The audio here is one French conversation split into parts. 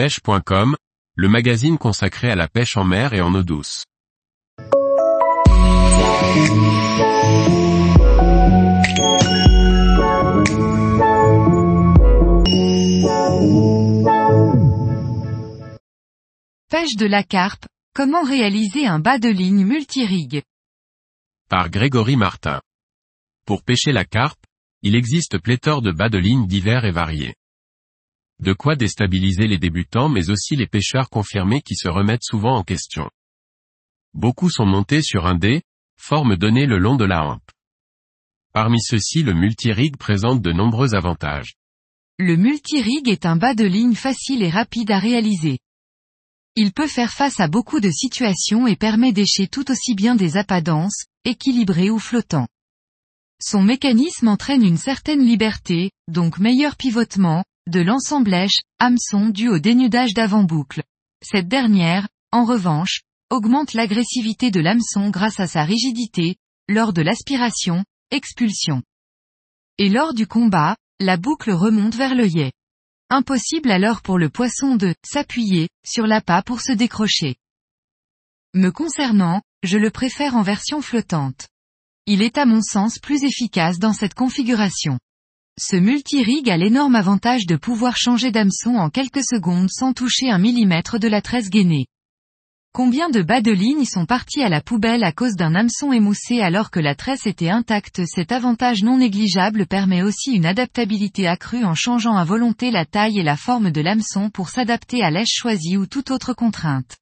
pêche.com, le magazine consacré à la pêche en mer et en eau douce. Pêche de la carpe, comment réaliser un bas de ligne multirig Par Grégory Martin. Pour pêcher la carpe, il existe pléthore de bas de ligne divers et variés. De quoi déstabiliser les débutants mais aussi les pêcheurs confirmés qui se remettent souvent en question. Beaucoup sont montés sur un dé, forme donnée le long de la hampe. Parmi ceux-ci le multirig présente de nombreux avantages. Le multirig est un bas de ligne facile et rapide à réaliser. Il peut faire face à beaucoup de situations et permet d'écher tout aussi bien des appâts denses, équilibrés ou flottants. Son mécanisme entraîne une certaine liberté, donc meilleur pivotement, de l'ensemblèche, hameçon dû au dénudage d'avant-boucle. Cette dernière, en revanche, augmente l'agressivité de l'hameçon grâce à sa rigidité, lors de l'aspiration, expulsion. Et lors du combat, la boucle remonte vers l'œillet. Impossible alors pour le poisson de s'appuyer sur l'appât pour se décrocher. Me concernant, je le préfère en version flottante. Il est à mon sens plus efficace dans cette configuration. Ce multirig a l'énorme avantage de pouvoir changer d'hameçon en quelques secondes sans toucher un millimètre de la tresse gainée. Combien de bas de ligne sont partis à la poubelle à cause d'un hameçon émoussé alors que la tresse était intacte? Cet avantage non négligeable permet aussi une adaptabilité accrue en changeant à volonté la taille et la forme de l'hameçon pour s'adapter à l'èche choisie ou toute autre contrainte.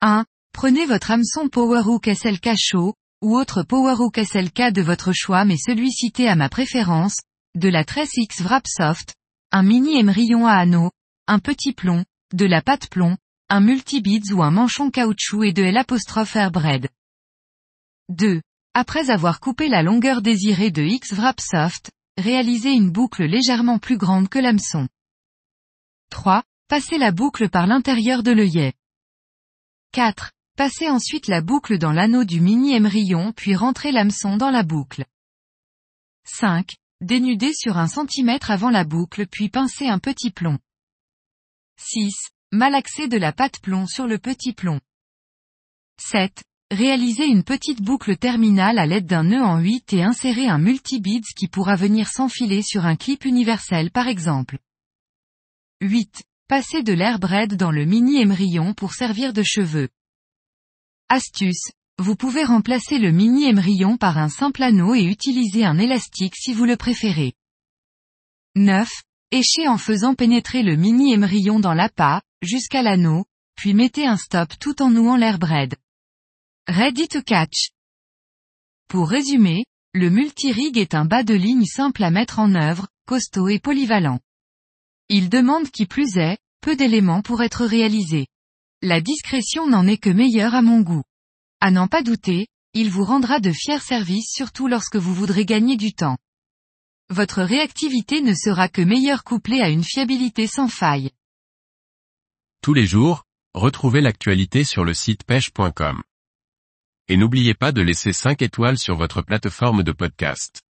1. Prenez votre hameçon Powerhook SLK chaud, ou autre Powerhook SLK de votre choix mais celui cité à ma préférence, de la tresse X Wrap Soft, un mini émerillon à anneau, un petit plomb, de la pâte plomb, un multi-beads ou un manchon caoutchouc et de l'apostrophe airbread. 2. Après avoir coupé la longueur désirée de X Wrap Soft, réalisez une boucle légèrement plus grande que l'hameçon. 3. Passez la boucle par l'intérieur de l'œillet. 4. Passez ensuite la boucle dans l'anneau du mini émerillon puis rentrez l'hameçon dans la boucle. 5. Dénudez sur un centimètre avant la boucle puis pincez un petit plomb. 6. Malaxez de la pâte plomb sur le petit plomb. 7. Réalisez une petite boucle terminale à l'aide d'un nœud en 8 et insérez un multi-beads qui pourra venir s'enfiler sur un clip universel par exemple. 8. Passez de l'air braid dans le mini émerillon pour servir de cheveux. Astuce, vous pouvez remplacer le mini émerillon par un simple anneau et utiliser un élastique si vous le préférez. 9. Échez en faisant pénétrer le mini émerillon dans l'appât, jusqu'à l'anneau, puis mettez un stop tout en nouant l'air braid. Ready to catch. Pour résumer, le multirig est un bas de ligne simple à mettre en œuvre, costaud et polyvalent. Il demande qui plus est, peu d'éléments pour être réalisé. La discrétion n'en est que meilleure à mon goût. À n'en pas douter, il vous rendra de fiers services surtout lorsque vous voudrez gagner du temps. Votre réactivité ne sera que meilleure couplée à une fiabilité sans faille. Tous les jours, retrouvez l'actualité sur le site pêche.com. Et n'oubliez pas de laisser 5 étoiles sur votre plateforme de podcast.